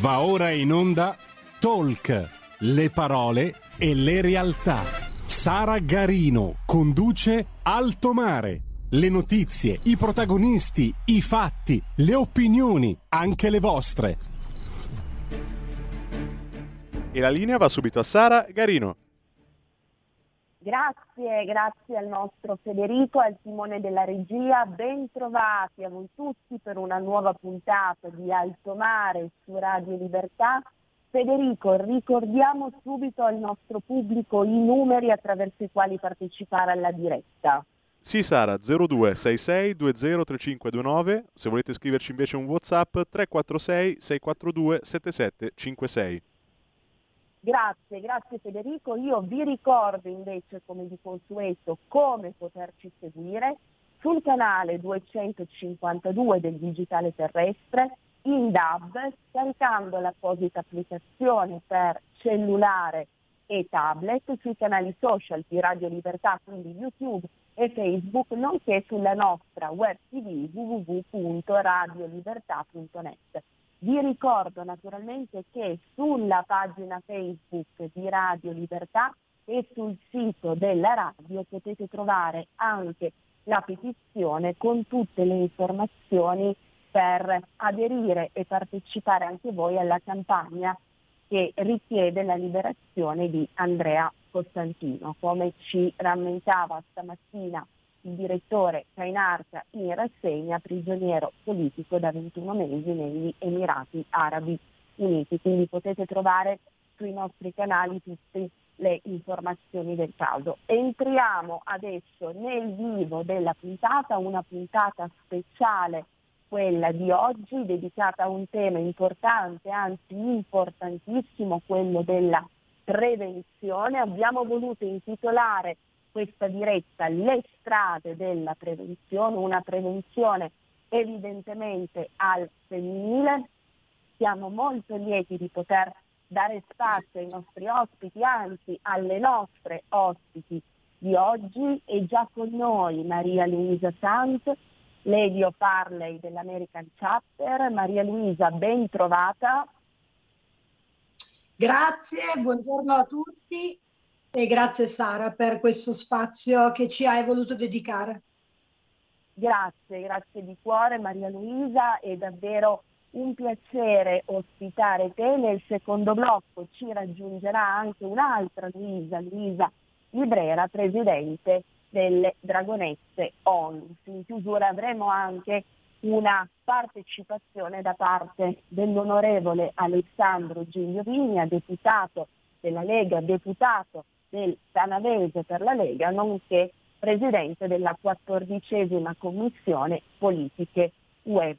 Va ora in onda Talk, le parole e le realtà. Sara Garino conduce Alto Mare. Le notizie, i protagonisti, i fatti, le opinioni, anche le vostre. E la linea va subito a Sara Garino. Grazie, grazie al nostro Federico, al timone della regia, ben trovati a voi tutti per una nuova puntata di Alto Mare su Radio Libertà. Federico, ricordiamo subito al nostro pubblico i numeri attraverso i quali partecipare alla diretta. Sì Sara, 0266 203529, se volete scriverci invece un Whatsapp 346 642 7756. Grazie, grazie Federico. Io vi ricordo invece come di consueto come poterci seguire sul canale 252 del Digitale Terrestre in DAB scaricando l'apposita applicazione per cellulare e tablet sui canali social di Radio Libertà, quindi YouTube e Facebook, nonché sulla nostra web tv www.radiolibertà.net. Vi ricordo naturalmente che sulla pagina Facebook di Radio Libertà e sul sito della radio potete trovare anche la petizione con tutte le informazioni per aderire e partecipare anche voi alla campagna che richiede la liberazione di Andrea Costantino. Come ci rammentava stamattina il direttore Cainarca in rassegna prigioniero politico da 21 mesi negli Emirati Arabi Uniti. Quindi potete trovare sui nostri canali tutte le informazioni del caso. Entriamo adesso nel vivo della puntata, una puntata speciale, quella di oggi, dedicata a un tema importante, anzi importantissimo, quello della prevenzione. Abbiamo voluto intitolare questa diretta le strade della prevenzione, una prevenzione evidentemente al femminile. Siamo molto lieti di poter dare spazio ai nostri ospiti, anzi alle nostre ospiti di oggi. È già con noi Maria Luisa Sant, Lady of dell'American Chapter. Maria Luisa, ben trovata. Grazie, buongiorno a tutti e grazie Sara per questo spazio che ci hai voluto dedicare. Grazie, grazie di cuore Maria Luisa, è davvero un piacere ospitare te. Nel secondo blocco ci raggiungerà anche un'altra Luisa, Luisa Librera, presidente delle Dragonette ONU. In chiusura avremo anche una partecipazione da parte dell'onorevole Alessandro Gigliovigna, deputato della Lega, deputato del Sanavese per la Lega, nonché presidente della quattordicesima commissione politiche web.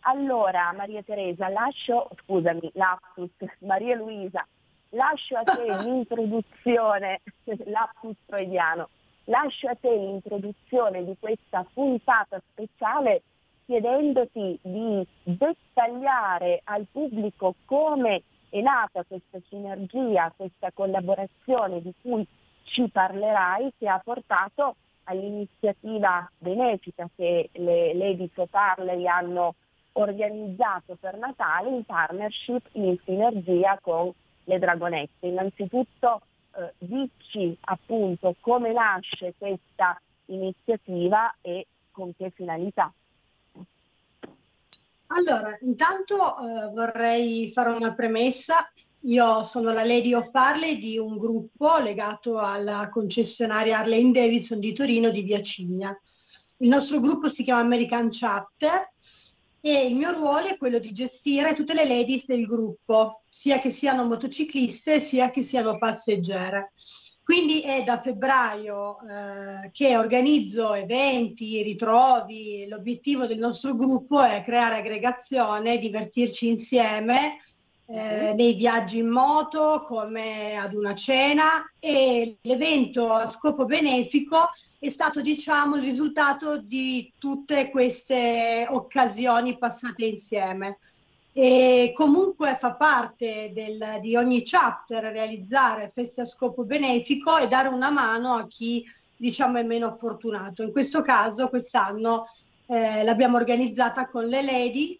Allora, Maria Teresa, lascio, scusami, lapsus, Maria Luisa, lascio a te l'introduzione, lapsus freudiano, lascio a te l'introduzione di questa puntata speciale chiedendoti di dettagliare al pubblico come è nata questa sinergia, questa collaborazione di cui ci parlerai che ha portato all'iniziativa benefica che le Lady So Parley hanno organizzato per Natale in partnership, in sinergia con le Dragonette. Innanzitutto eh, dici appunto come nasce questa iniziativa e con che finalità. Allora, intanto eh, vorrei fare una premessa. Io sono la Lady of Harley di un gruppo legato alla concessionaria Harley Davidson di Torino di Via Cigna. Il nostro gruppo si chiama American Chapter e il mio ruolo è quello di gestire tutte le ladies del gruppo, sia che siano motocicliste sia che siano passeggere. Quindi è da febbraio eh, che organizzo eventi, ritrovi. L'obiettivo del nostro gruppo è creare aggregazione, divertirci insieme eh, nei viaggi in moto come ad una cena. E l'evento a scopo benefico è stato diciamo il risultato di tutte queste occasioni passate insieme e comunque fa parte del, di ogni chapter realizzare feste a scopo benefico e dare una mano a chi diciamo è meno fortunato. In questo caso quest'anno eh, l'abbiamo organizzata con le lady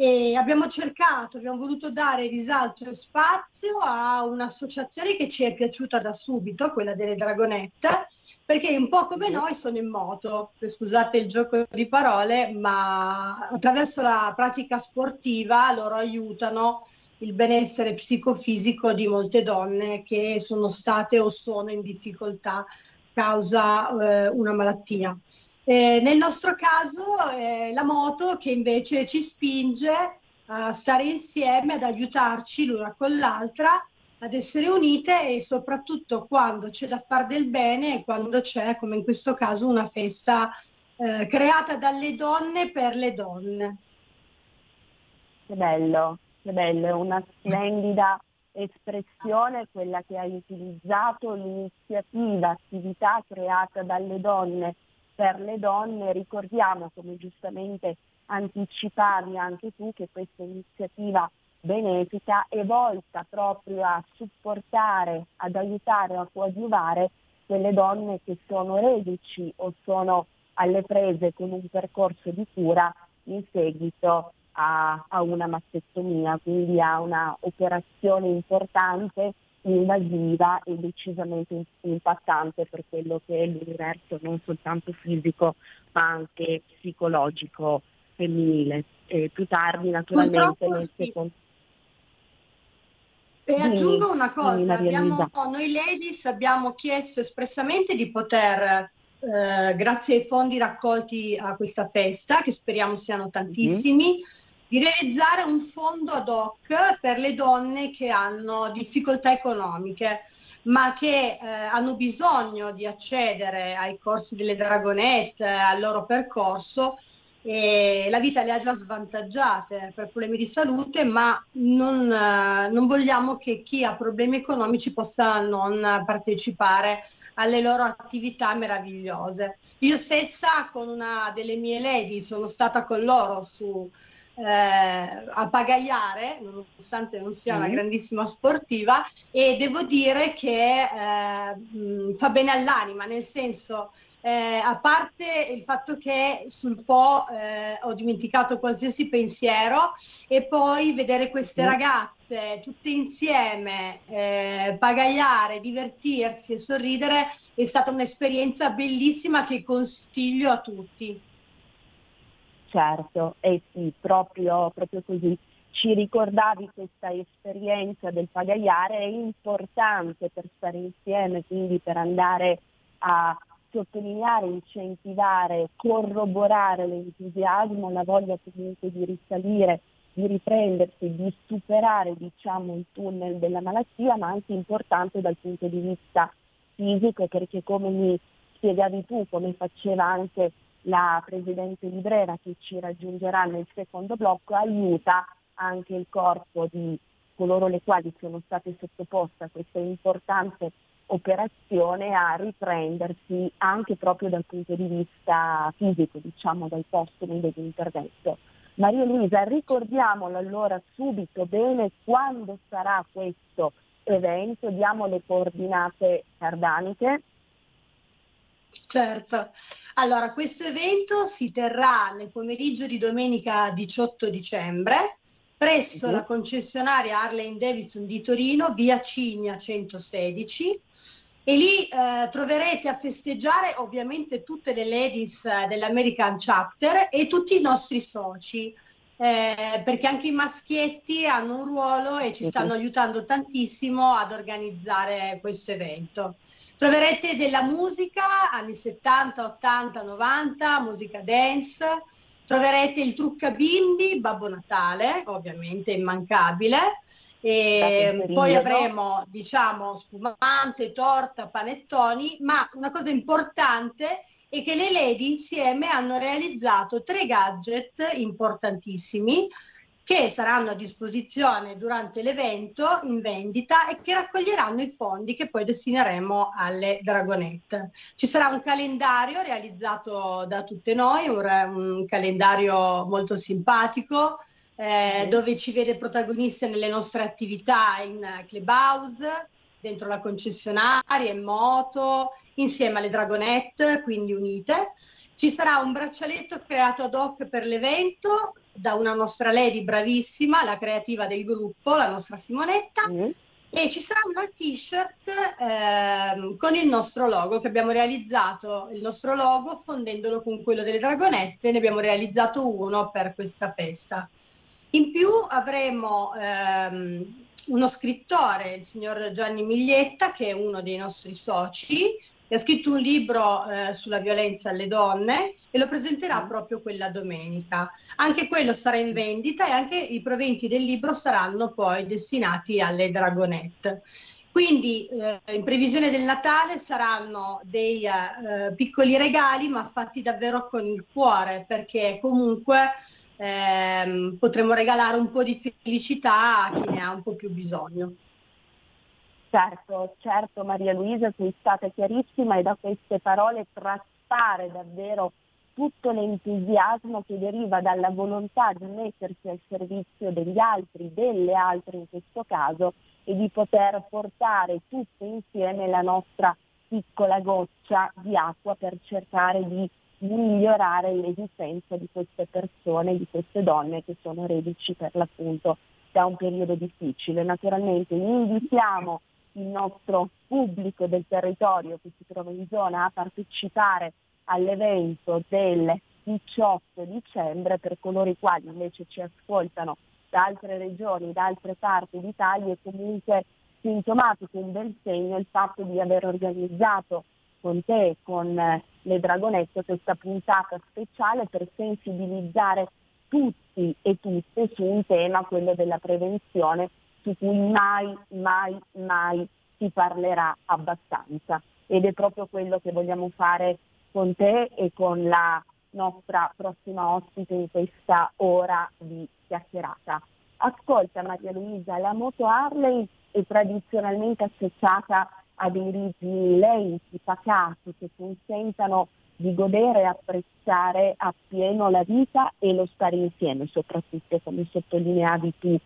e abbiamo cercato, abbiamo voluto dare risalto e spazio a un'associazione che ci è piaciuta da subito, quella delle Dragonette, perché un po' come noi sono in moto, scusate il gioco di parole, ma attraverso la pratica sportiva loro aiutano il benessere psicofisico di molte donne che sono state o sono in difficoltà causa eh, una malattia. Eh, nel nostro caso è la moto che invece ci spinge a stare insieme, ad aiutarci l'una con l'altra, ad essere unite e soprattutto quando c'è da fare del bene e quando c'è, come in questo caso, una festa eh, creata dalle donne per le donne. Che bello, che bello, è una splendida espressione quella che hai utilizzato, l'iniziativa, attività creata dalle donne per le donne. Ricordiamo, come giustamente anticipavi anche tu, che questa iniziativa benefica è volta proprio a supportare, ad aiutare, a coadiuvare quelle donne che sono reduci o sono alle prese con un percorso di cura in seguito a, a una mastectomia, quindi a una operazione importante invasiva e decisamente impattante per quello che è l'universo non soltanto fisico ma anche psicologico femminile. E più tardi naturalmente nel secondo... E aggiungo una cosa, abbiamo, noi ladies abbiamo chiesto espressamente di poter, eh, grazie ai fondi raccolti a questa festa, che speriamo siano tantissimi, mm-hmm di realizzare un fondo ad hoc per le donne che hanno difficoltà economiche, ma che eh, hanno bisogno di accedere ai corsi delle dragonette, al loro percorso. E la vita le ha già svantaggiate per problemi di salute, ma non, eh, non vogliamo che chi ha problemi economici possa non partecipare alle loro attività meravigliose. Io stessa con una delle mie lady sono stata con loro su eh, a pagaiare, nonostante non sia una grandissima sportiva, e devo dire che eh, mh, fa bene all'anima, nel senso, eh, a parte il fatto che sul Po eh, ho dimenticato qualsiasi pensiero e poi vedere queste ragazze tutte insieme eh, pagaiare, divertirsi e sorridere è stata un'esperienza bellissima che consiglio a tutti. Certo, eh sì, proprio, proprio così. Ci ricordavi questa esperienza del pagaiare, è importante per stare insieme, quindi per andare a sottolineare, incentivare, corroborare l'entusiasmo, la voglia comunque di risalire, di riprendersi, di superare diciamo, il tunnel della malattia, ma anche importante dal punto di vista fisico, perché come mi spiegavi tu, come faceva anche la Presidente Librera che ci raggiungerà nel secondo blocco aiuta anche il corpo di coloro le quali sono state sottoposte a questa importante operazione a riprendersi anche proprio dal punto di vista fisico, diciamo dal postumo dell'intervento. Maria Luisa, ricordiamolo allora subito bene quando sarà questo evento, diamo le coordinate cardaniche. Certo, allora questo evento si terrà nel pomeriggio di domenica 18 dicembre presso uh-huh. la concessionaria Harley Davidson di Torino, via Cigna 116 e lì eh, troverete a festeggiare ovviamente tutte le ladies eh, dell'American Chapter e tutti i nostri soci eh, perché anche i maschietti hanno un ruolo e ci stanno aiutando tantissimo ad organizzare questo evento. Troverete della musica anni 70, 80, 90, musica dance, troverete il trucca bimbi, Babbo Natale, ovviamente immancabile, e poi avremo diciamo spumante, torta, panettoni, ma una cosa importante e che le lady insieme hanno realizzato tre gadget importantissimi che saranno a disposizione durante l'evento in vendita e che raccoglieranno i fondi che poi destineremo alle Dragonette. Ci sarà un calendario realizzato da tutte noi, un, un calendario molto simpatico eh, dove ci vede protagoniste nelle nostre attività in clubhouse, dentro la concessionaria, in moto, insieme alle Dragonette, quindi unite. Ci sarà un braccialetto creato ad hoc per l'evento da una nostra lady bravissima, la creativa del gruppo, la nostra Simonetta. Mm. E ci sarà una t-shirt eh, con il nostro logo che abbiamo realizzato, il nostro logo fondendolo con quello delle dragonette, ne abbiamo realizzato uno per questa festa. In più avremo ehm, uno scrittore, il signor Gianni Miglietta, che è uno dei nostri soci, che ha scritto un libro eh, sulla violenza alle donne e lo presenterà mm. proprio quella domenica. Anche quello sarà in vendita e anche i proventi del libro saranno poi destinati alle Dragonette. Quindi eh, in previsione del Natale saranno dei eh, piccoli regali ma fatti davvero con il cuore perché comunque ehm, potremo regalare un po' di felicità a chi ne ha un po' più bisogno. Certo, certo Maria Luisa, sei stata chiarissima e da queste parole traspare davvero tutto l'entusiasmo che deriva dalla volontà di mettersi al servizio degli altri, delle altre in questo caso, e di poter portare tutte insieme la nostra piccola goccia di acqua per cercare di migliorare l'esistenza di queste persone, di queste donne che sono reduci per l'appunto da un periodo difficile. Naturalmente invitiamo il nostro pubblico del territorio che si trova in zona a partecipare all'evento del 18 dicembre per coloro i quali invece ci ascoltano da altre regioni, da altre parti d'Italia è comunque sintomatico, un bel segno il fatto di aver organizzato con te, con eh, le Dragonette, questa puntata speciale per sensibilizzare tutti e tutte su un tema, quello della prevenzione su cui mai, mai, mai si parlerà abbastanza. Ed è proprio quello che vogliamo fare con te e con la nostra prossima ospite in questa ora di chiacchierata. Ascolta Maria Luisa, la moto Harley è tradizionalmente associata a dei ritmi lenti, pacati, che consentano di godere e apprezzare appieno la vita e lo stare insieme, soprattutto come sottolineavi tu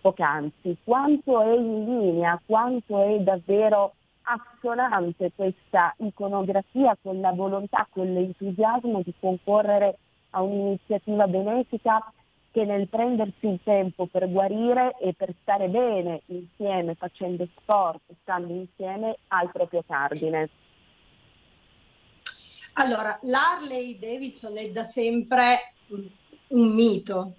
poc'anzi, quanto è in linea, quanto è davvero assonante questa iconografia con la volontà, con l'entusiasmo di concorrere a un'iniziativa benefica che nel prendersi il tempo per guarire e per stare bene insieme, facendo sport, stando insieme, ha il proprio cardine. Allora, l'Harley Davidson è da sempre un mito,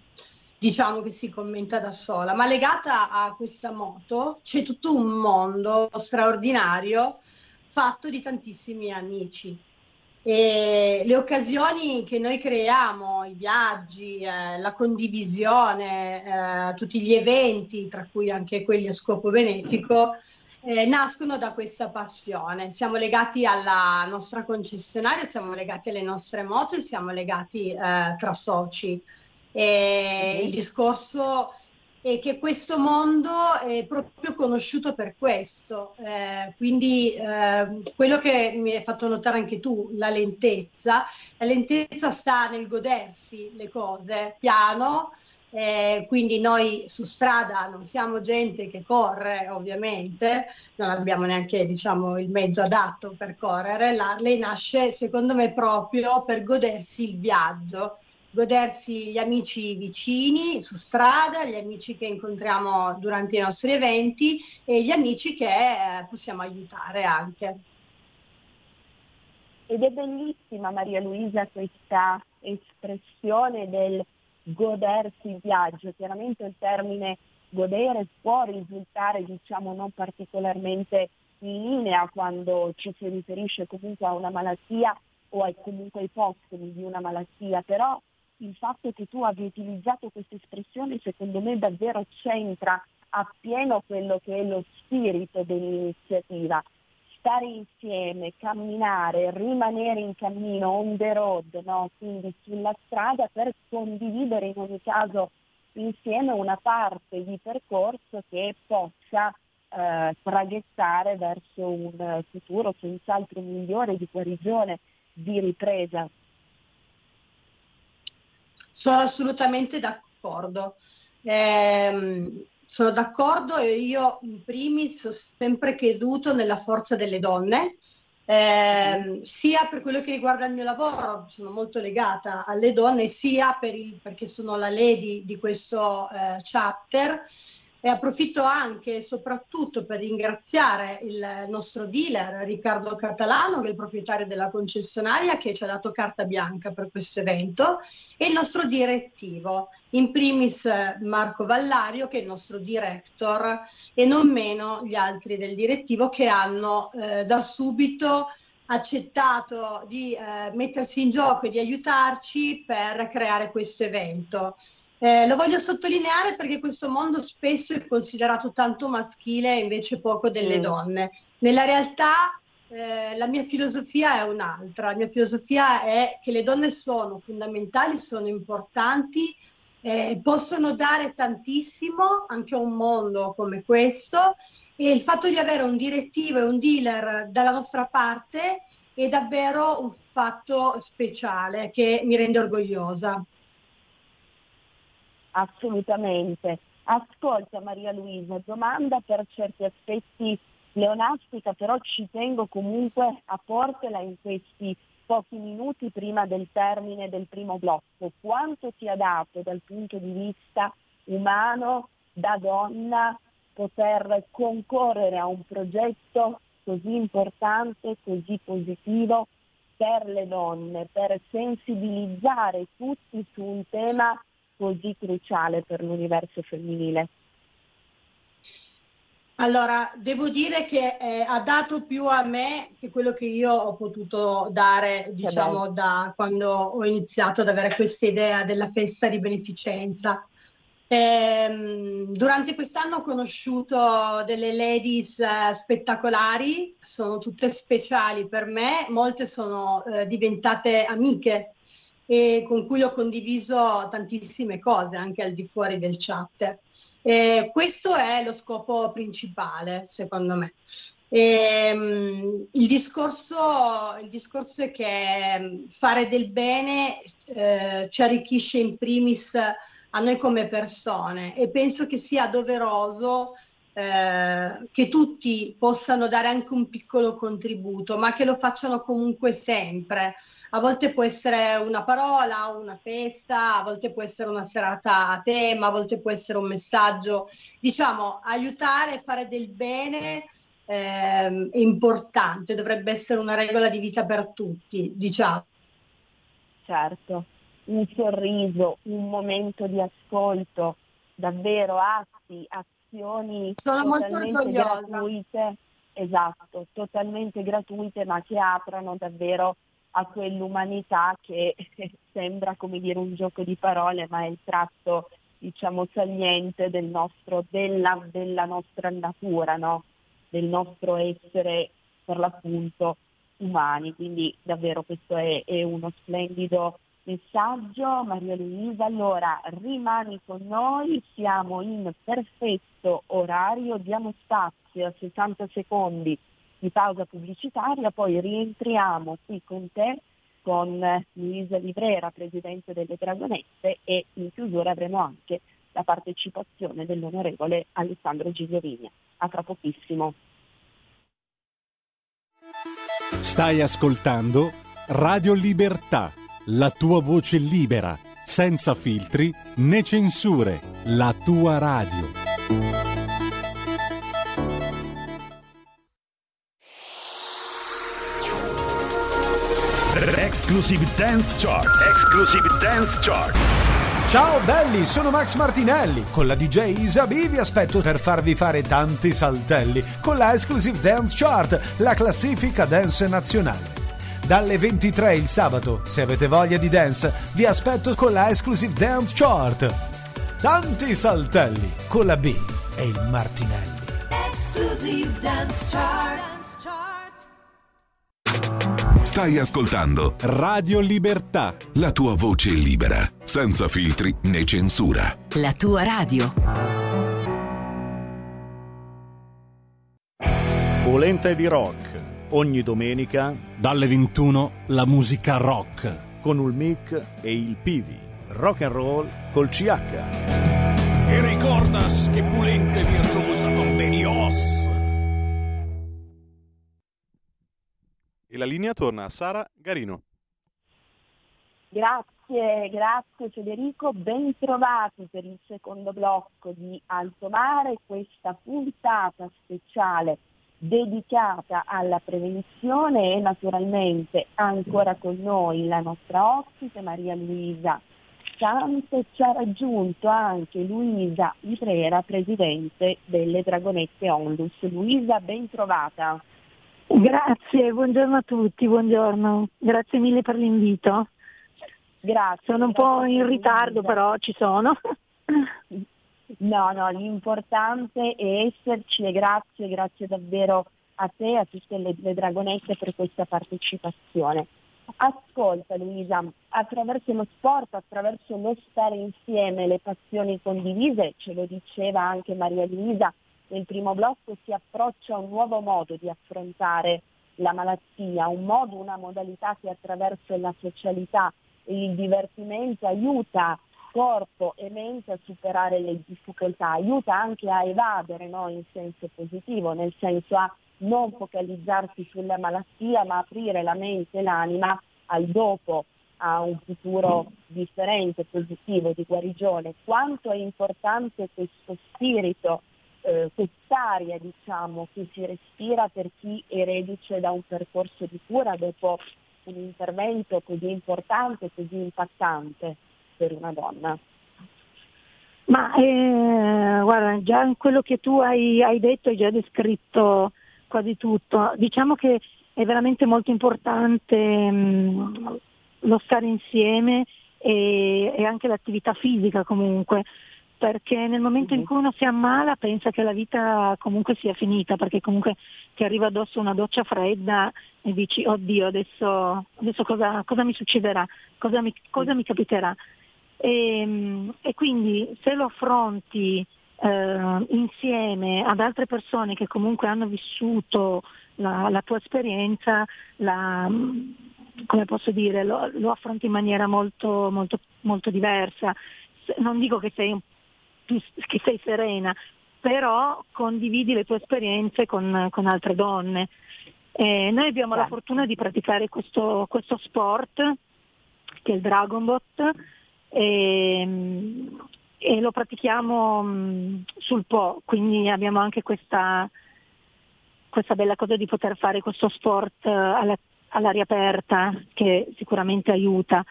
diciamo che si commenta da sola, ma legata a questa moto c'è tutto un mondo straordinario fatto di tantissimi amici. E le occasioni che noi creiamo, i viaggi, eh, la condivisione, eh, tutti gli eventi, tra cui anche quelli a scopo benefico, eh, nascono da questa passione. Siamo legati alla nostra concessionaria, siamo legati alle nostre moto e siamo legati eh, tra soci. E il discorso è che questo mondo è proprio conosciuto per questo. Eh, quindi eh, quello che mi hai fatto notare anche tu, la lentezza, la lentezza sta nel godersi le cose piano. Eh, quindi noi su strada non siamo gente che corre, ovviamente, non abbiamo neanche diciamo, il mezzo adatto per correre. L'Harley nasce, secondo me, proprio per godersi il viaggio godersi gli amici vicini su strada, gli amici che incontriamo durante i nostri eventi e gli amici che eh, possiamo aiutare anche. Ed è bellissima Maria Luisa questa espressione del godersi il viaggio. Chiaramente il termine godere può risultare diciamo non particolarmente in linea quando ci si riferisce comunque a una malattia o ai, comunque ai postumi di una malattia, però il fatto che tu abbia utilizzato questa espressione secondo me davvero c'entra appieno quello che è lo spirito dell'iniziativa. Stare insieme, camminare, rimanere in cammino, on the road, no? quindi sulla strada per condividere in ogni caso insieme una parte di percorso che possa eh, traghettare verso un futuro senz'altro migliore di guarigione, di ripresa sono assolutamente d'accordo. Eh, sono d'accordo e io in primis ho sempre creduto nella forza delle donne. Eh, sia per quello che riguarda il mio lavoro, sono molto legata alle donne, sia per il, perché sono la lady di questo eh, chapter e approfitto anche e soprattutto per ringraziare il nostro dealer Riccardo Catalano, che è il proprietario della concessionaria, che ci ha dato carta bianca per questo evento, e il nostro direttivo, in primis Marco Vallario, che è il nostro director, e non meno gli altri del direttivo che hanno eh, da subito accettato di eh, mettersi in gioco e di aiutarci per creare questo evento. Eh, lo voglio sottolineare perché questo mondo spesso è considerato tanto maschile e invece poco delle mm. donne. Nella realtà eh, la mia filosofia è un'altra, la mia filosofia è che le donne sono fondamentali, sono importanti eh, possono dare tantissimo anche a un mondo come questo e il fatto di avere un direttivo e un dealer dalla nostra parte è davvero un fatto speciale che mi rende orgogliosa. Assolutamente. Ascolta Maria Luisa, domanda per certi aspetti leonastica, però ci tengo comunque a portela in questi pochi minuti prima del termine del primo blocco, quanto ti ha dato dal punto di vista umano, da donna, poter concorrere a un progetto così importante, così positivo per le donne, per sensibilizzare tutti su un tema così cruciale per l'universo femminile. Allora, devo dire che eh, ha dato più a me che quello che io ho potuto dare, diciamo, da quando ho iniziato ad avere questa idea della festa di beneficenza. Ehm, durante quest'anno ho conosciuto delle ladies eh, spettacolari, sono tutte speciali per me, molte sono eh, diventate amiche e con cui ho condiviso tantissime cose anche al di fuori del chat. E questo è lo scopo principale, secondo me. E, um, il, discorso, il, discorso, è che fare del bene eh, ci arricchisce in primis a noi come persone e penso che sia doveroso eh, che tutti possano dare anche un piccolo contributo, ma che lo facciano comunque sempre. A volte può essere una parola, una festa, a volte può essere una serata a tema, a volte può essere un messaggio. Diciamo, aiutare fare del bene eh, è importante, dovrebbe essere una regola di vita per tutti, diciamo. Certo, un sorriso, un momento di ascolto, davvero atti, atti azioni Sono totalmente gratuite, esatto, totalmente gratuite ma che aprono davvero a quell'umanità che sembra come dire un gioco di parole ma è il tratto diciamo saliente del nostro, della, della nostra natura, no? del nostro essere per l'appunto umani. Quindi davvero questo è, è uno splendido messaggio. Maria Luisa, allora rimani con noi, siamo in perfetto orario, diamo spazio a 60 secondi di pausa pubblicitaria, poi rientriamo qui con te con Luisa Livrera, Presidente delle Dragonette e in chiusura avremo anche la partecipazione dell'onorevole Alessandro Gigliorini. A tra pochissimo. Stai ascoltando Radio Libertà la tua voce libera, senza filtri né censure, la tua radio. Exclusive Dance Chart. Exclusive Dance Chart. Ciao belli, sono Max Martinelli. Con la DJ Isabi vi aspetto per farvi fare tanti saltelli con la Exclusive Dance Chart, la classifica dance nazionale. Dalle 23 il sabato, se avete voglia di dance, vi aspetto con la Exclusive Dance Chart. Tanti saltelli con la B e il Martinelli. Exclusive Dance Chart. Stai ascoltando Radio Libertà. La tua voce libera, senza filtri né censura. La tua radio. Polenta di rock ogni domenica dalle 21 la musica rock con il mic e il Pivi. Rock and roll col CH. E ricordas che pulente virtuosa convenios. la linea torna a Sara Garino. Grazie, grazie Federico, ben trovati per il secondo blocco di Alto Mare, questa puntata speciale dedicata alla prevenzione e naturalmente ancora con noi la nostra ospite Maria Luisa Santo ci ha raggiunto anche Luisa Itrera, presidente delle Dragonette Onlus. Luisa, ben trovata. Grazie, buongiorno a tutti, buongiorno. Grazie mille per l'invito. Grazie. Sono un po' in ritardo, però ci sono. No, no, l'importante è esserci e grazie, grazie davvero a te e a tutte le, le dragonette per questa partecipazione. Ascolta Luisa, attraverso lo sport, attraverso lo stare insieme, le passioni condivise, ce lo diceva anche Maria Luisa, nel primo blocco si approccia a un nuovo modo di affrontare la malattia, un modo, una modalità che attraverso la socialità e il divertimento aiuta corpo e mente a superare le difficoltà, aiuta anche a evadere no, in senso positivo, nel senso a non focalizzarsi sulla malattia ma aprire la mente e l'anima al dopo, a un futuro differente, positivo, di guarigione. Quanto è importante questo spirito, eh, quest'aria diciamo, che si respira per chi è reduce da un percorso di cura dopo un intervento così importante, così impattante per una donna. Ma eh, guarda, già in quello che tu hai, hai detto hai già descritto quasi tutto. Diciamo che è veramente molto importante mh, mm, lo stare insieme e, e, anche l'attività fisica comunque, perché nel momento in cui uno si ammala pensa che la vita comunque sia finita, perché comunque ti arriva addosso una doccia fredda e dici oddio adesso, adesso cosa, cosa, mi succederà, cosa mi, cosa mi capiterà. E, mm, e quindi se lo affronti eh, insieme ad altre persone che comunque hanno vissuto la, la tua esperienza, la, come posso dire, lo, lo, affronti in maniera molto, molto, molto diversa. Non dico che sei, che sei serena, però condividi le tue esperienze con, con altre donne. Eh, noi abbiamo la fortuna di praticare questo, questo sport, che è il Dragon Bot, e, e lo pratichiamo mh, sul Po, quindi abbiamo anche questa, questa, bella cosa di poter fare questo sport alla, all'aria aperta che sicuramente aiuta.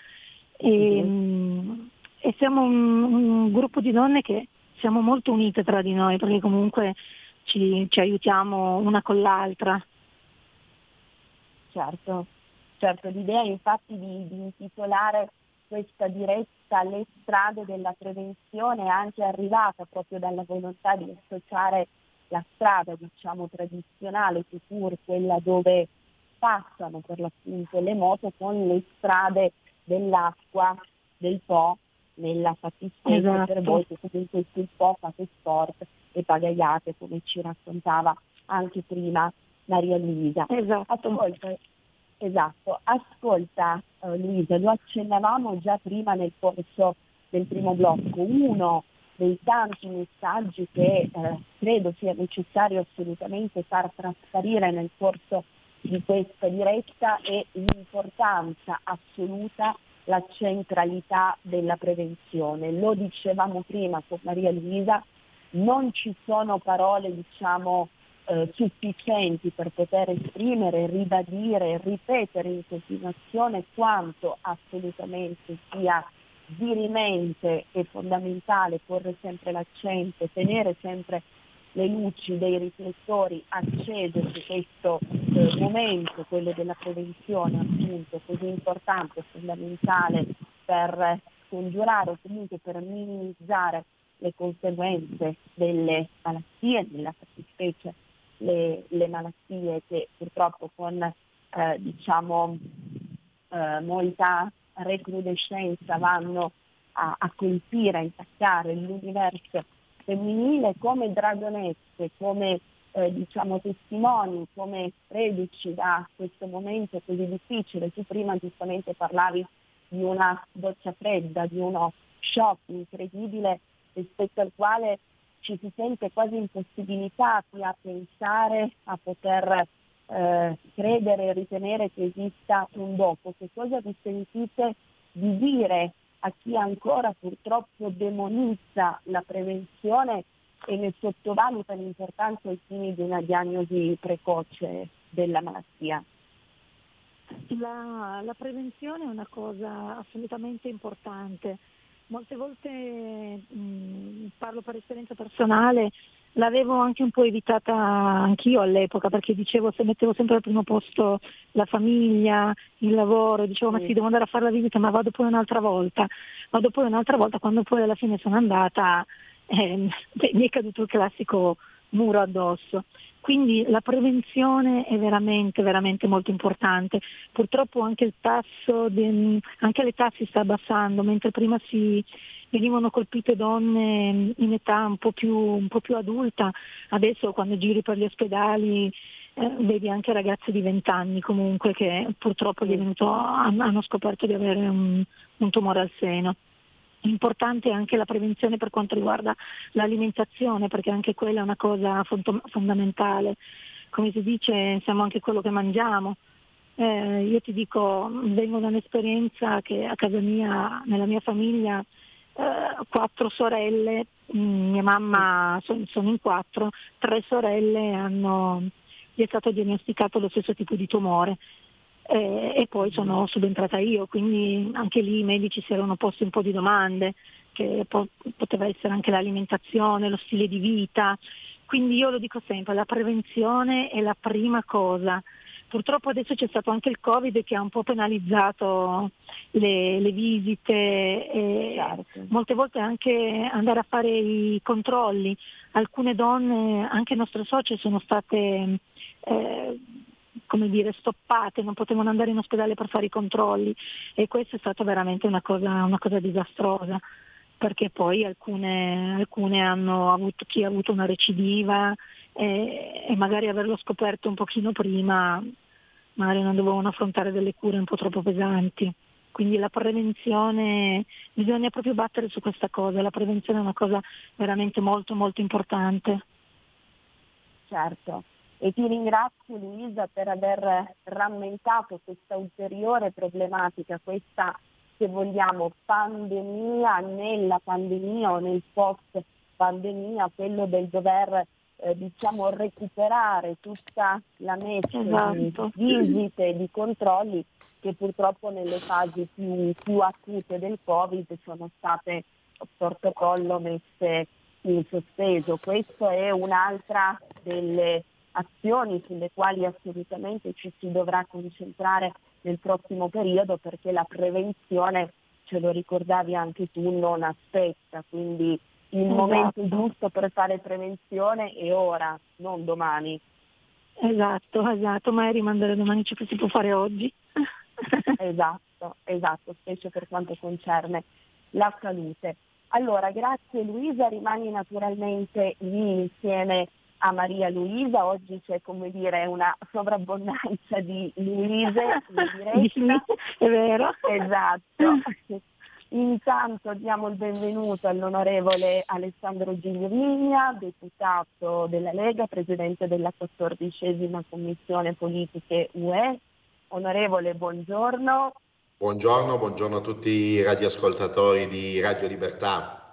E, mm-hmm. mh, e siamo un, un, gruppo di donne che siamo molto unite tra di noi perché comunque ci, ci aiutiamo una con l'altra. Certo, certo, l'idea infatti di, di intitolare questa diretta alle strade della prevenzione è anche arrivata proprio dalla volontà di associare la strada diciamo tradizionale, seppur quella dove passano per l'appunto le moto con le strade dell'acqua, del Po, nella fattispecie esatto. per voi che comunque sul Po fate sport e pagaiate come ci raccontava anche prima Maria Luisa. Esatto. Ascolta, Esatto, ascolta eh, Luisa, lo accennavamo già prima nel corso del primo blocco, uno dei tanti messaggi che eh, credo sia necessario assolutamente far trasparire nel corso di questa diretta è l'importanza assoluta, la centralità della prevenzione. Lo dicevamo prima con Maria Luisa, non ci sono parole diciamo eh, sufficienti per poter esprimere, ribadire, ripetere in continuazione quanto assolutamente sia dirimente e fondamentale porre sempre l'accento, tenere sempre le luci dei riflettori accese su questo eh, momento, quello della prevenzione appunto così importante e fondamentale per scongiurare o comunque per minimizzare le conseguenze delle malattie, nella fattispecie le, le malattie che purtroppo con eh, diciamo, eh, molta recrudescenza vanno a, a, colpire, a intaccare l'universo femminile come dragonesse, come eh, diciamo, testimoni, come reduci da questo momento così difficile. Tu prima giustamente parlavi di una doccia fredda, di uno shock incredibile rispetto al quale ci si sente quasi impossibilitati a pensare, a poter eh, credere e ritenere che esista un dopo, che cosa vi sentite di dire a chi ancora purtroppo demonizza la prevenzione e ne sottovaluta l'importanza ai fini di una diagnosi precoce della malattia? La, la, prevenzione è una cosa assolutamente importante. Molte volte, mh, parlo per esperienza personale, l'avevo anche un po' evitata anch'io all'epoca perché dicevo se mettevo sempre al primo posto la famiglia, il lavoro, dicevo ma sì devo andare a fare la visita ma vado poi un'altra volta, vado poi un'altra volta quando poi alla fine sono andata eh, mi è caduto il classico muro addosso. Quindi la prevenzione è veramente, veramente molto importante. Purtroppo anche il tasso, di, anche l'età si sta abbassando, mentre prima si, venivano colpite donne in età un po' più, un po più adulta, adesso quando giri per gli ospedali eh, vedi anche ragazze di 20 anni comunque che purtroppo venuto, hanno scoperto di avere un, un tumore al seno. Importante anche la prevenzione per quanto riguarda l'alimentazione, perché anche quella è una cosa fondamentale. Come si dice, siamo anche quello che mangiamo. Eh, io ti dico, vengo da un'esperienza che a casa mia, nella mia famiglia, eh, quattro sorelle, mm, mia mamma sono, in quattro, tre sorelle hanno, gli è stato diagnosticato lo stesso tipo di tumore. Eh, e poi sono subentrata io, quindi anche lì i medici si erano posti un po' di domande, che po- poteva essere anche l'alimentazione, lo stile di vita, quindi io lo dico sempre, la prevenzione è la prima cosa, Purtroppo adesso c'è stato anche il Covid che ha un po' penalizzato le, le visite e certo. molte volte anche andare a fare i controlli. Alcune donne, anche nostre socie, sono state eh, come dire, stoppate, non potevano andare in ospedale per fare i controlli e questo è stato veramente una cosa, una cosa disastrosa perché poi alcune, alcune, hanno avuto, chi ha avuto una recidiva e, e magari averlo scoperto un pochino prima magari non dovevano affrontare delle cure un po' troppo pesanti. Quindi la prevenzione, bisogna proprio battere su questa cosa, la prevenzione è una cosa veramente molto molto importante. Certo, e ti ringrazio Luisa per aver rammentato questa ulteriore problematica, questa se vogliamo pandemia nella pandemia o nel post pandemia, quello del dover eh, diciamo recuperare tutta la messa esatto. di visite e di controlli che purtroppo nelle fasi più, più acute del Covid sono state sotto collo messe in sospeso. Questa è un'altra delle azioni sulle quali assolutamente ci si dovrà concentrare nel prossimo periodo perché la prevenzione, ce lo ricordavi anche tu, non aspetta, quindi il esatto. momento giusto per fare prevenzione è ora, non domani. Esatto, esatto, ma rimandare domani ciò che si può fare oggi. esatto, esatto, specie per quanto concerne la salute. Allora, grazie Luisa, rimani naturalmente lì insieme a Maria Luisa, oggi c'è come dire una sovrabbondanza di Luise in È vero. Esatto. Intanto diamo il benvenuto all'onorevole Alessandro Giglio Migna, deputato della Lega, presidente della quattordicesima Commissione Politiche UE. Onorevole, buongiorno. Buongiorno, buongiorno a tutti i radioascoltatori di Radio Libertà.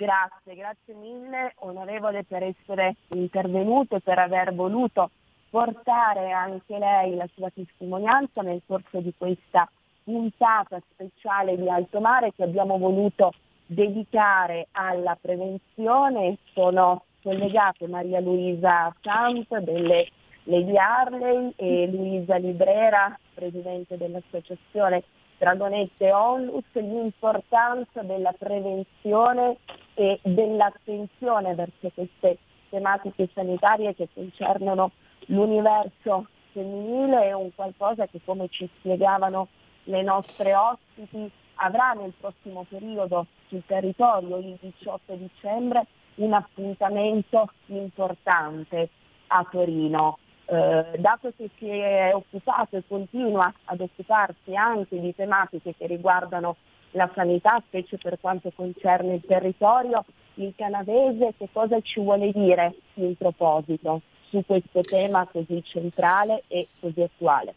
Grazie, grazie mille onorevole per essere intervenuto e per aver voluto portare anche lei la sua testimonianza nel corso di questa puntata speciale di Alto Mare che abbiamo voluto dedicare alla prevenzione. Sono collegate Maria Luisa Sant delle Lady Harley e Luisa Librera, presidente dell'associazione Dragonette Onlus, l'importanza della prevenzione e dell'attenzione verso queste tematiche sanitarie che concernono l'universo femminile è un qualcosa che come ci spiegavano le nostre ospiti avrà nel prossimo periodo sul territorio il 18 dicembre un appuntamento importante a Torino. Eh, dato che si è occupato e continua ad occuparsi anche di tematiche che riguardano la sanità, specie per quanto concerne il territorio, il canadese che cosa ci vuole dire in proposito? su questo tema così centrale e così attuale.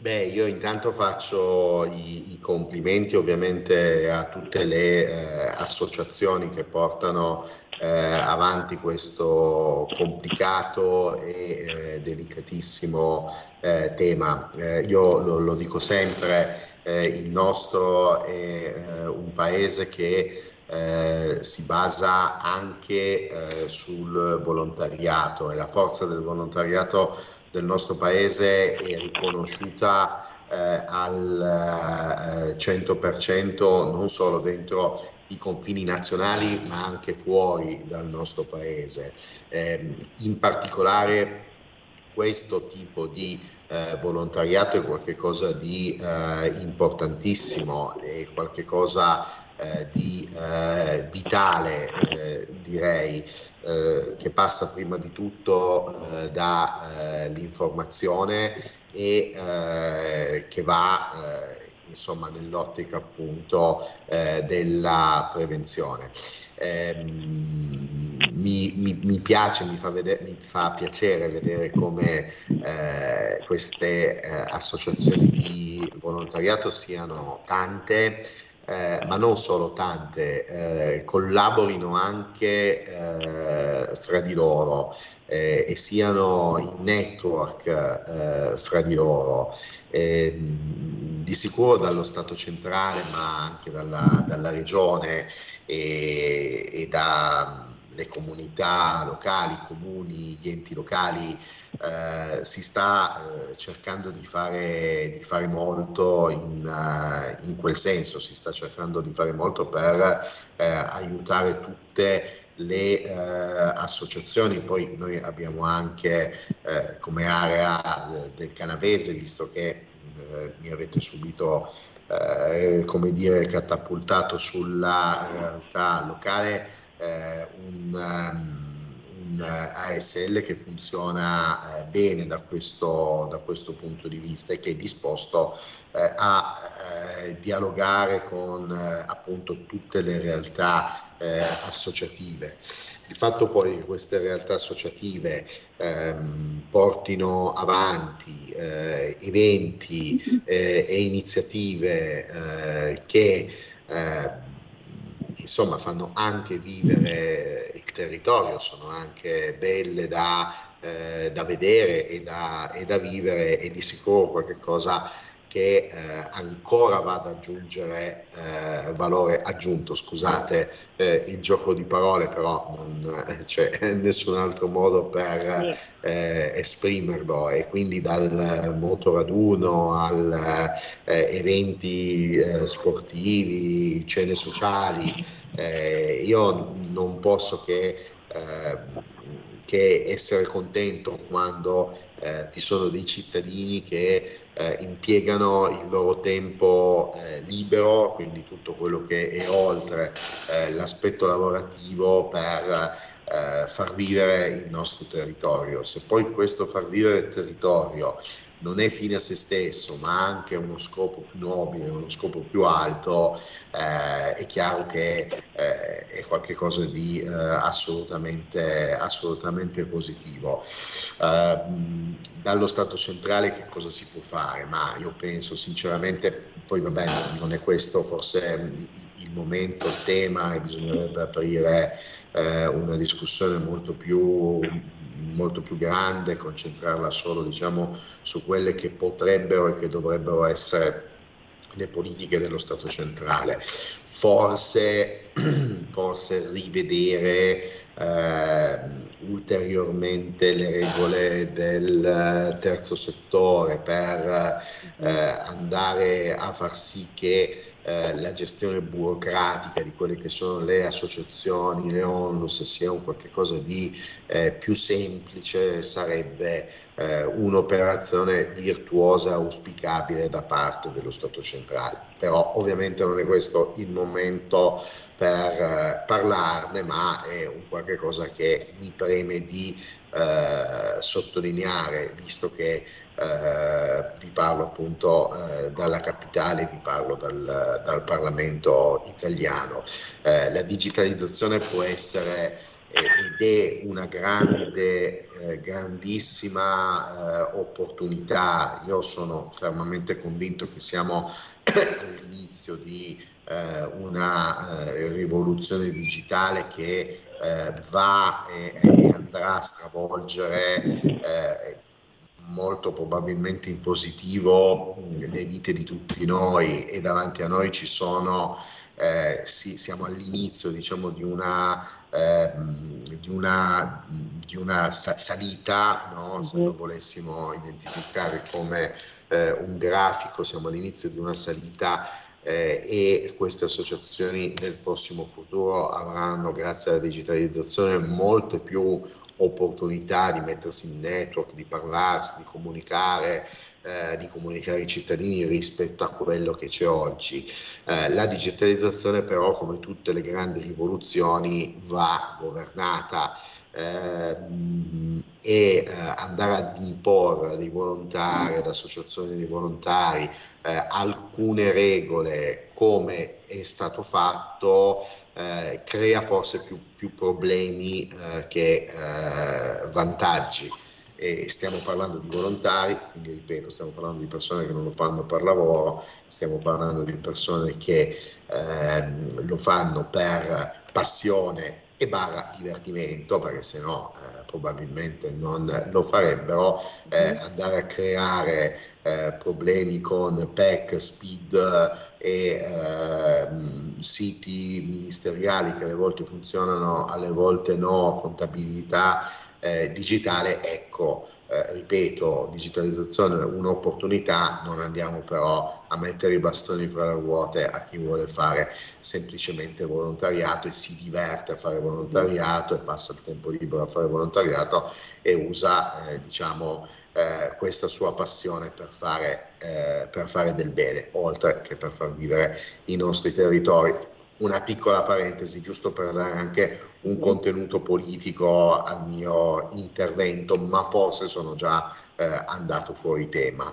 Beh, io intanto faccio i, i complimenti ovviamente a tutte le eh, associazioni che portano eh, avanti questo complicato e eh, delicatissimo eh, tema. Eh, io lo, lo, dico sempre, eh, il nostro è un paese che eh, si basa anche eh, sul volontariato e la forza del volontariato del nostro paese è riconosciuta eh, al 100% eh, non solo dentro i confini nazionali ma anche fuori dal nostro paese. Ehm, in particolare questo tipo di eh, volontariato è qualcosa di eh, importantissimo, è qualcosa eh, di eh, vitale, eh, direi, eh, che passa prima di tutto dall'informazione e che va insomma nell'ottica appunto della prevenzione. Ehm, mi, mi, mi, piace, mi fa, vedere, mi fa, piacere vedere come eh, queste eh, associazioni di volontariato siano tante, eh, ma non solo tante, eh, collaborino anche eh, fra di loro eh, e siano in network eh, fra di loro. Di sicuro dallo Stato centrale, ma anche dalla, dalla regione e, e da le comunità locali, i comuni, gli enti locali, eh, si sta eh, cercando di fare, di fare molto in, uh, in, quel senso, si sta cercando di fare molto per eh, aiutare tutte le eh, associazioni, poi noi abbiamo anche eh, come area del Canavese, visto che mi avete subito come dire, catapultato sulla realtà locale, eh, un, um, un, ASL che funziona eh, bene da questo, da questo, punto di vista e che è disposto eh, a eh, dialogare con eh, appunto tutte le realtà eh, associative. Il fatto poi che queste realtà associative ehm, portino avanti eh, eventi eh, e iniziative eh, che insomma fanno anche vivere il territorio, sono anche belle da, eh, da vedere e da, e da, vivere e di sicuro qualcosa che eh, ancora va ad aggiungere eh, valore aggiunto, scusate eh, il gioco di parole, però non eh, c'è nessun altro modo per eh, esprimerlo. E quindi dal motoraduno al eh, eventi sportivi, cene sociali, io non posso che che essere contento quando eh, ci sono dei cittadini che eh, impiegano il loro tempo eh, libero, quindi tutto quello che è oltre eh, l'aspetto lavorativo per eh, far vivere il nostro territorio. Se poi questo far vivere il territorio non è fine a se stesso, ma anche uno scopo più nobile, uno scopo più alto, eh, è chiaro che eh, è qualcosa di eh, assolutamente, assolutamente, positivo. Eh, dallo Stato centrale che cosa si può fare? Ma io penso sinceramente, poi va bene, non è questo forse il momento, il tema e bisognerebbe aprire eh, una discussione molto più molto più grande, concentrarla solo diciamo, su quelle che potrebbero e che dovrebbero essere le politiche dello Stato centrale. Forse, forse rivedere eh, ulteriormente le regole del terzo settore per eh, andare a far sì che eh, la gestione burocratica di quelle che sono le associazioni, le onlus, sia un qualcosa di eh, più semplice, sarebbe eh, un'operazione virtuosa auspicabile da parte dello Stato centrale. Però ovviamente non è questo il momento per eh, parlarne, ma è un qualche cosa che mi preme di eh, sottolineare, visto che eh, vi parlo appunto eh, dalla capitale, vi parlo dal, dal Parlamento italiano. Eh, la digitalizzazione può essere ed è una grande, eh, grandissima eh, opportunità. Io sono fermamente convinto che siamo all'inizio di eh, una eh, rivoluzione digitale che eh, va e, e, andrà a stravolgere eh, molto probabilmente in positivo le vite di tutti noi e davanti a noi ci sono eh, sì, siamo all'inizio diciamo, di una, eh, di una, di una salita, no? se lo volessimo identificare come eh, un grafico, siamo all'inizio di una salita eh, e queste associazioni nel prossimo futuro avranno, grazie alla digitalizzazione, molte più opportunità di mettersi in network, di parlarsi, di comunicare, eh, di comunicare ai cittadini rispetto a quello che c'è oggi. Eh, la digitalizzazione però, come tutte le grandi rivoluzioni, va governata eh, e eh, andare ad imporre dei volontari, ad associazioni di volontari, eh, alcune regole come è stato fatto eh, crea forse più, più problemi eh, che eh, vantaggi. E stiamo parlando di volontari, quindi ripeto, stiamo parlando di persone che non lo fanno per lavoro, stiamo parlando di persone che ehm, lo fanno per passione e barra divertimento, perché se no eh, probabilmente non lo farebbero, eh, mm-hmm. andare a creare eh, problemi con PEC, SPID e ehm, siti ministeriali che alle volte funzionano, alle volte no, contabilità eh, digitale, ecco, eh, ripeto, digitalizzazione è un'opportunità, non andiamo però a mettere i bastoni fra le ruote a chi vuole fare semplicemente volontariato e si diverte a fare volontariato e passa il tempo libero a fare volontariato e usa eh, diciamo, eh, questa sua passione per fare, eh, per fare del bene, oltre che per far vivere i nostri territori una piccola parentesi giusto per dare anche un contenuto politico al mio intervento, ma forse sono già eh, andato fuori tema.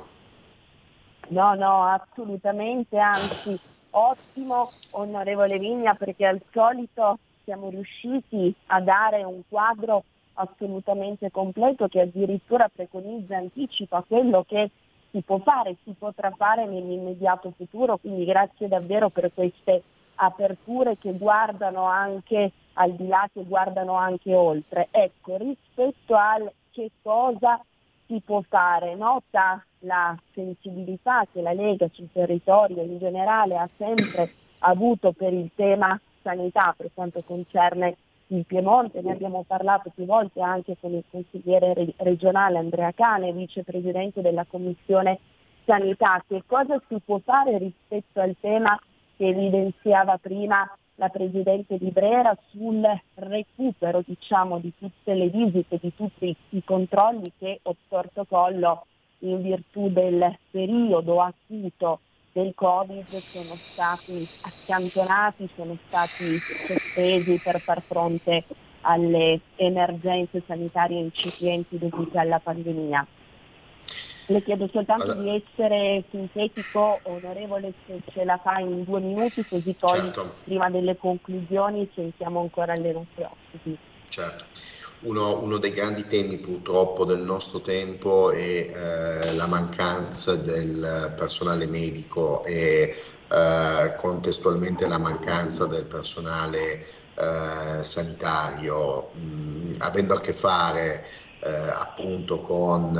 No, no, assolutamente, anzi, ottimo onorevole Vigna perché al solito siamo riusciti a dare un quadro assolutamente completo che addirittura preconizza, anticipa quello che si può fare, si potrà fare nell'immediato futuro, quindi grazie davvero per queste aperture che guardano anche al di là, che guardano anche oltre. Ecco, rispetto al che cosa si può fare, nota la sensibilità che la Lega sul territorio in generale ha sempre avuto per il tema sanità per quanto concerne il Piemonte, ne abbiamo parlato più volte anche con il consigliere regionale Andrea Cane, vicepresidente della Commissione Sanità. Che cosa si può fare rispetto al tema che evidenziava prima la Presidente di Brera sul recupero diciamo, di tutte le visite, di tutti i controlli che Ottorto Collo in virtù del periodo acuto del Covid sono stati accantonati, sono stati sospesi per far fronte alle emergenze sanitarie incipienti dovute alla pandemia. Le chiedo soltanto allora. di essere sintetico, onorevole, se ce la fa in due minuti, così poi certo. prima delle conclusioni sentiamo ancora le nostre ospiti. Certo. Uno, uno, dei grandi temi purtroppo del nostro tempo è eh, la mancanza del personale medico e eh, contestualmente la mancanza del personale eh, sanitario, mh, mm, avendo a che fare eh, appunto con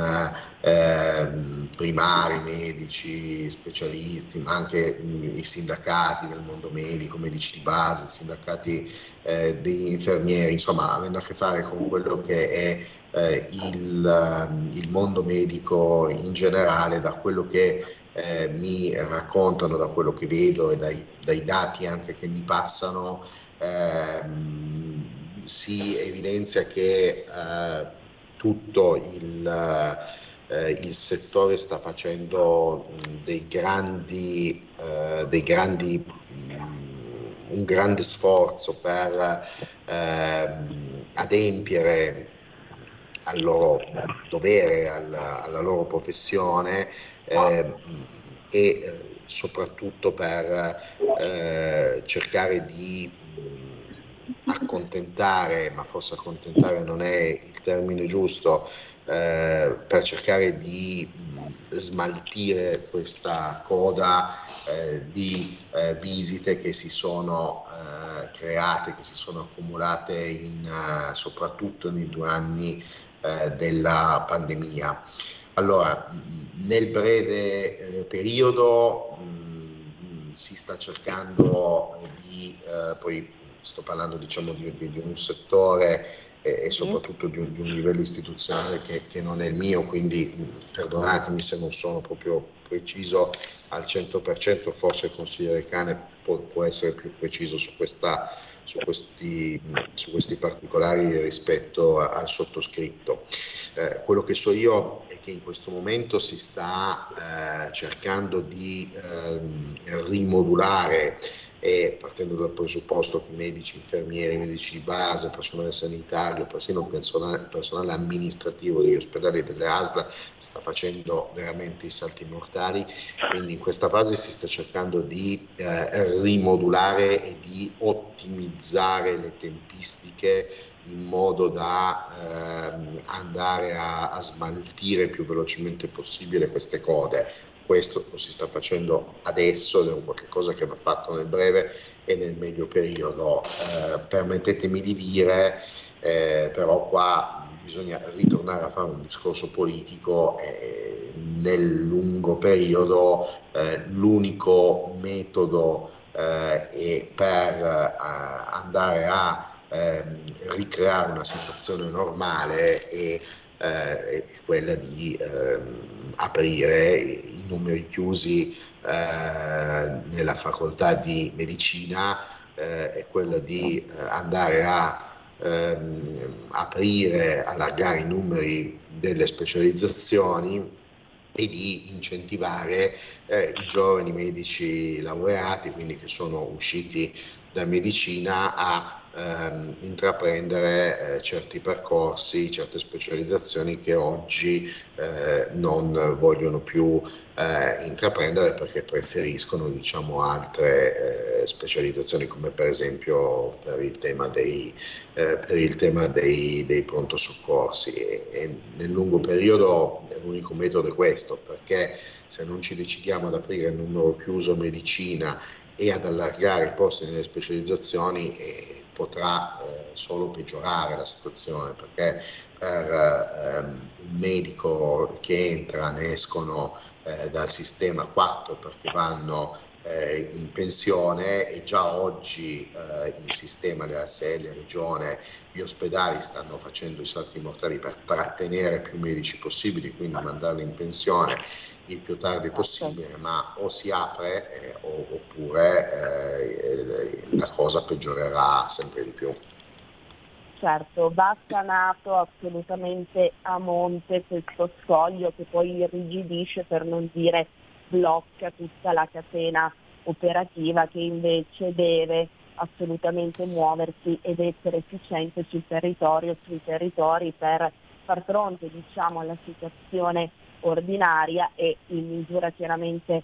eh, primari, medici, specialisti, ma anche mh, i sindacati del mondo medico, medici di base, sindacati eh, degli infermieri, insomma avendo a che fare con quello che è eh, il, il, mondo medico in generale, da quello che eh, mi raccontano, da quello che vedo e dai, dai dati anche che mi passano, ehm, si evidenzia che eh, tutto il, eh, il settore sta facendo mh, dei grandi, eh, dei grandi mh, un grande sforzo per ehm, adempiere al loro dovere, alla, alla loro professione ehm, e eh, soprattutto per eh, cercare di accontentare, ma forse accontentare non è il termine giusto, eh, per cercare di mh, smaltire questa coda eh, di eh, visite che si sono eh, create, che si sono accumulate in, eh, soprattutto nei due anni eh, della pandemia. Allora, nel breve periodo mh, si sta cercando di, poi sto parlando diciamo di, di un settore e, soprattutto di un, di un, livello istituzionale che, che, non è il mio, quindi perdonatemi se non sono proprio preciso al 100%, forse il consigliere Cane può, può essere più preciso su, questa, su, questi, su, questi, particolari rispetto al sottoscritto. Eh, quello che so io è che in questo momento si sta eh, cercando di eh, rimodulare e partendo dal presupposto che medici, infermieri, medici di base, personale sanitario, persino personale, personale amministrativo degli ospedali e delle ASLA sta facendo veramente i salti mortali, quindi in questa fase si sta cercando di eh, rimodulare e di ottimizzare le tempistiche in modo da ehm, andare a, a smaltire più velocemente possibile queste code questo lo si sta facendo adesso ed è un qualcosa che va fatto nel breve e nel medio periodo. Eh, permettetemi di dire, eh, però qua bisogna ritornare a fare un discorso politico eh, nel lungo periodo eh, l'unico metodo eh, per eh, andare a ehm, ricreare una situazione normale è, è quella di ehm, aprire i numeri chiusi eh, nella facoltà di medicina eh, è quella di eh, andare a ehm, aprire, allargare i numeri delle specializzazioni e di incentivare eh, i giovani medici laureati, quindi che sono usciti da medicina, a ehm, intraprendere eh, certi percorsi, certe specializzazioni che oggi eh, non vogliono più eh, intraprendere perché preferiscono diciamo, altre eh, specializzazioni come per esempio per il tema dei, eh, il tema dei, dei pronto soccorsi. E, e nel lungo periodo l'unico metodo è questo perché se non ci decidiamo ad aprire il numero chiuso medicina e ad allargare i posti nelle specializzazioni eh, potrà eh, solo peggiorare la situazione perché per ehm, un medico che entra ne escono eh, dal sistema 4 perché vanno eh, in pensione e già oggi eh, il sistema, le ASL, la regione, gli ospedali stanno facendo i salti mortali per trattenere più medici possibili, quindi mandarli in pensione il più tardi possibile, ma o si apre eh, oppure eh, la cosa peggiorerà sempre di più. Certo, va sanato assolutamente a monte questo scoglio che poi irrigidisce per non dire blocca tutta la catena operativa che invece deve assolutamente muoversi ed essere efficiente sul territorio, sui territori per far fronte diciamo, alla situazione ordinaria e in misura chiaramente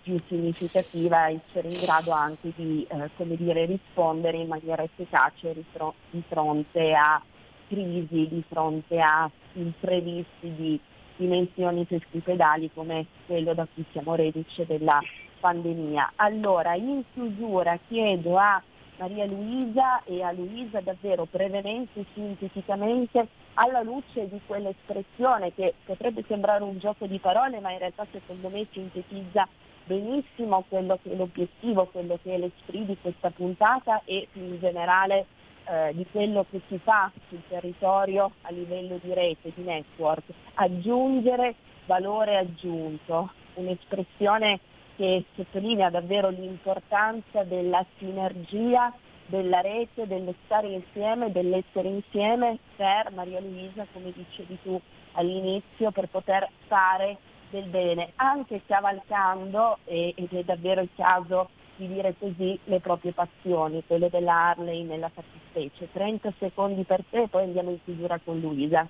più significativa essere in grado anche di eh, dire, rispondere in maniera efficace di fronte a crisi, di fronte a imprevisti di dimensioni sesquipedali come quello da cui siamo reduce della pandemia. Allora, in chiusura chiedo a Maria Luisa e a Luisa davvero brevemente sinteticamente alla luce di quell'espressione che potrebbe sembrare un gioco di parole ma in realtà secondo me sintetizza benissimo quello che è l'obiettivo, quello che è l'esprit di questa puntata e più in generale eh, di quello che si fa sul territorio a livello di rete, di network, aggiungere valore aggiunto, un'espressione che sottolinea davvero l'importanza della sinergia della rete, dello stare insieme, dell'essere insieme per Maria Luisa, come dicevi tu all'inizio, per poter fare del bene, anche cavalcando, ed è davvero il caso di dire così, le proprie passioni, quelle della Harley nella fattispecie. 30 secondi per te, poi andiamo in chiusura con Luisa.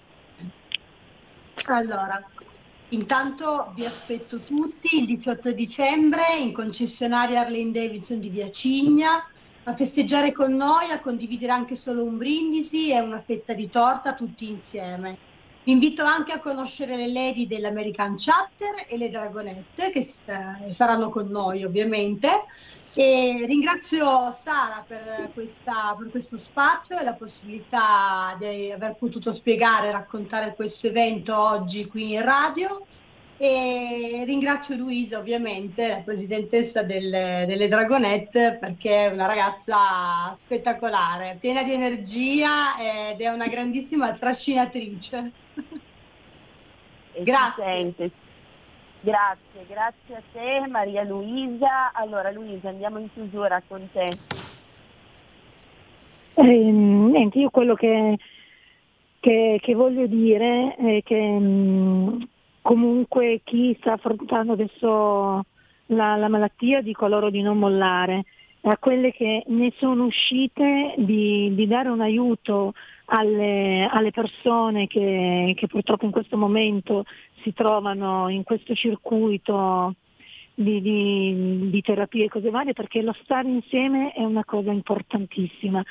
Allora, Intanto vi aspetto tutti il 18 dicembre in concessionaria Harley Davidson di Via Cigna a festeggiare con noi, a condividere anche solo un brindisi e una fetta di torta tutti insieme. Vi invito anche a conoscere le lady dell'American Chatter e le Dragonette che saranno con noi ovviamente. E ringrazio Sara per, questa, per questo spazio e la possibilità di aver potuto spiegare e raccontare questo evento oggi qui in radio. E ringrazio Luisa, ovviamente, la presidentessa delle, delle Dragonette, perché è una ragazza spettacolare, piena di energia ed è una grandissima trascinatrice. Grazie. Grazie, grazie a te Maria Luisa. Allora Luisa andiamo in chiusura con te. Eh, niente, io quello che, che, che, voglio dire è che mh, mm, comunque chi sta affrontando adesso la, la malattia dico loro di non mollare, a quelle che ne sono uscite di, di dare un aiuto alle, alle persone che, che, purtroppo in questo momento si trovano in questo circuito di, di, di terapie e cose varie perché lo stare insieme è una cosa importantissima.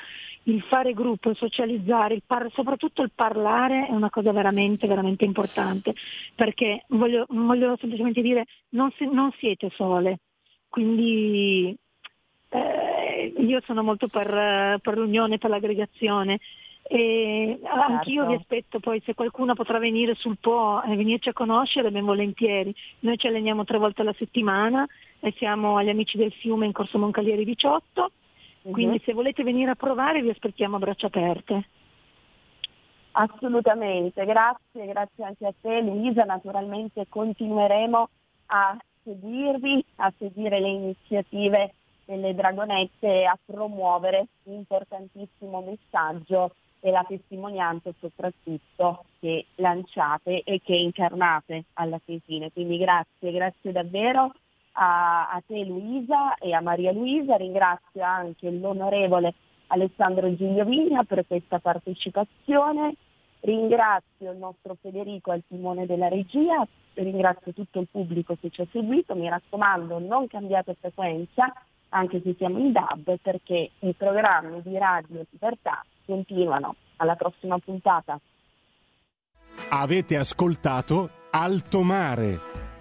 Il fare gruppo, il socializzare, il par- soprattutto il parlare è una cosa veramente, veramente importante. Perché voglio, voglio semplicemente dire non, si, non siete sole, quindi eh, io sono molto per, per l'unione, per l'aggregazione e certo. anch'io vi aspetto poi se qualcuno potrà venire sul Po e venirci a conoscere, ben volentieri. Noi ci alleniamo tre volte alla settimana e siamo agli amici del fiume in Corso Moncalieri 18, uh-huh. quindi se volete venire a provare vi aspettiamo a braccia aperte. Assolutamente, grazie, grazie anche a te Luisa, naturalmente continueremo a seguirvi, a seguire le iniziative delle Dragonette e a promuovere un importantissimo messaggio e la testimonianza soprattutto che lanciate e che incarnate alla fine. Quindi grazie, grazie davvero a, a, te Luisa e a Maria Luisa, ringrazio anche l'onorevole Alessandro Gigliovigna per questa partecipazione, ringrazio il nostro Federico al timone della regia, ringrazio tutto il pubblico che ci ha seguito, mi raccomando non cambiate frequenza anche se siamo in DAB perché i programmi di Radio Libertà continuano. Alla prossima puntata. Avete ascoltato Alto Mare.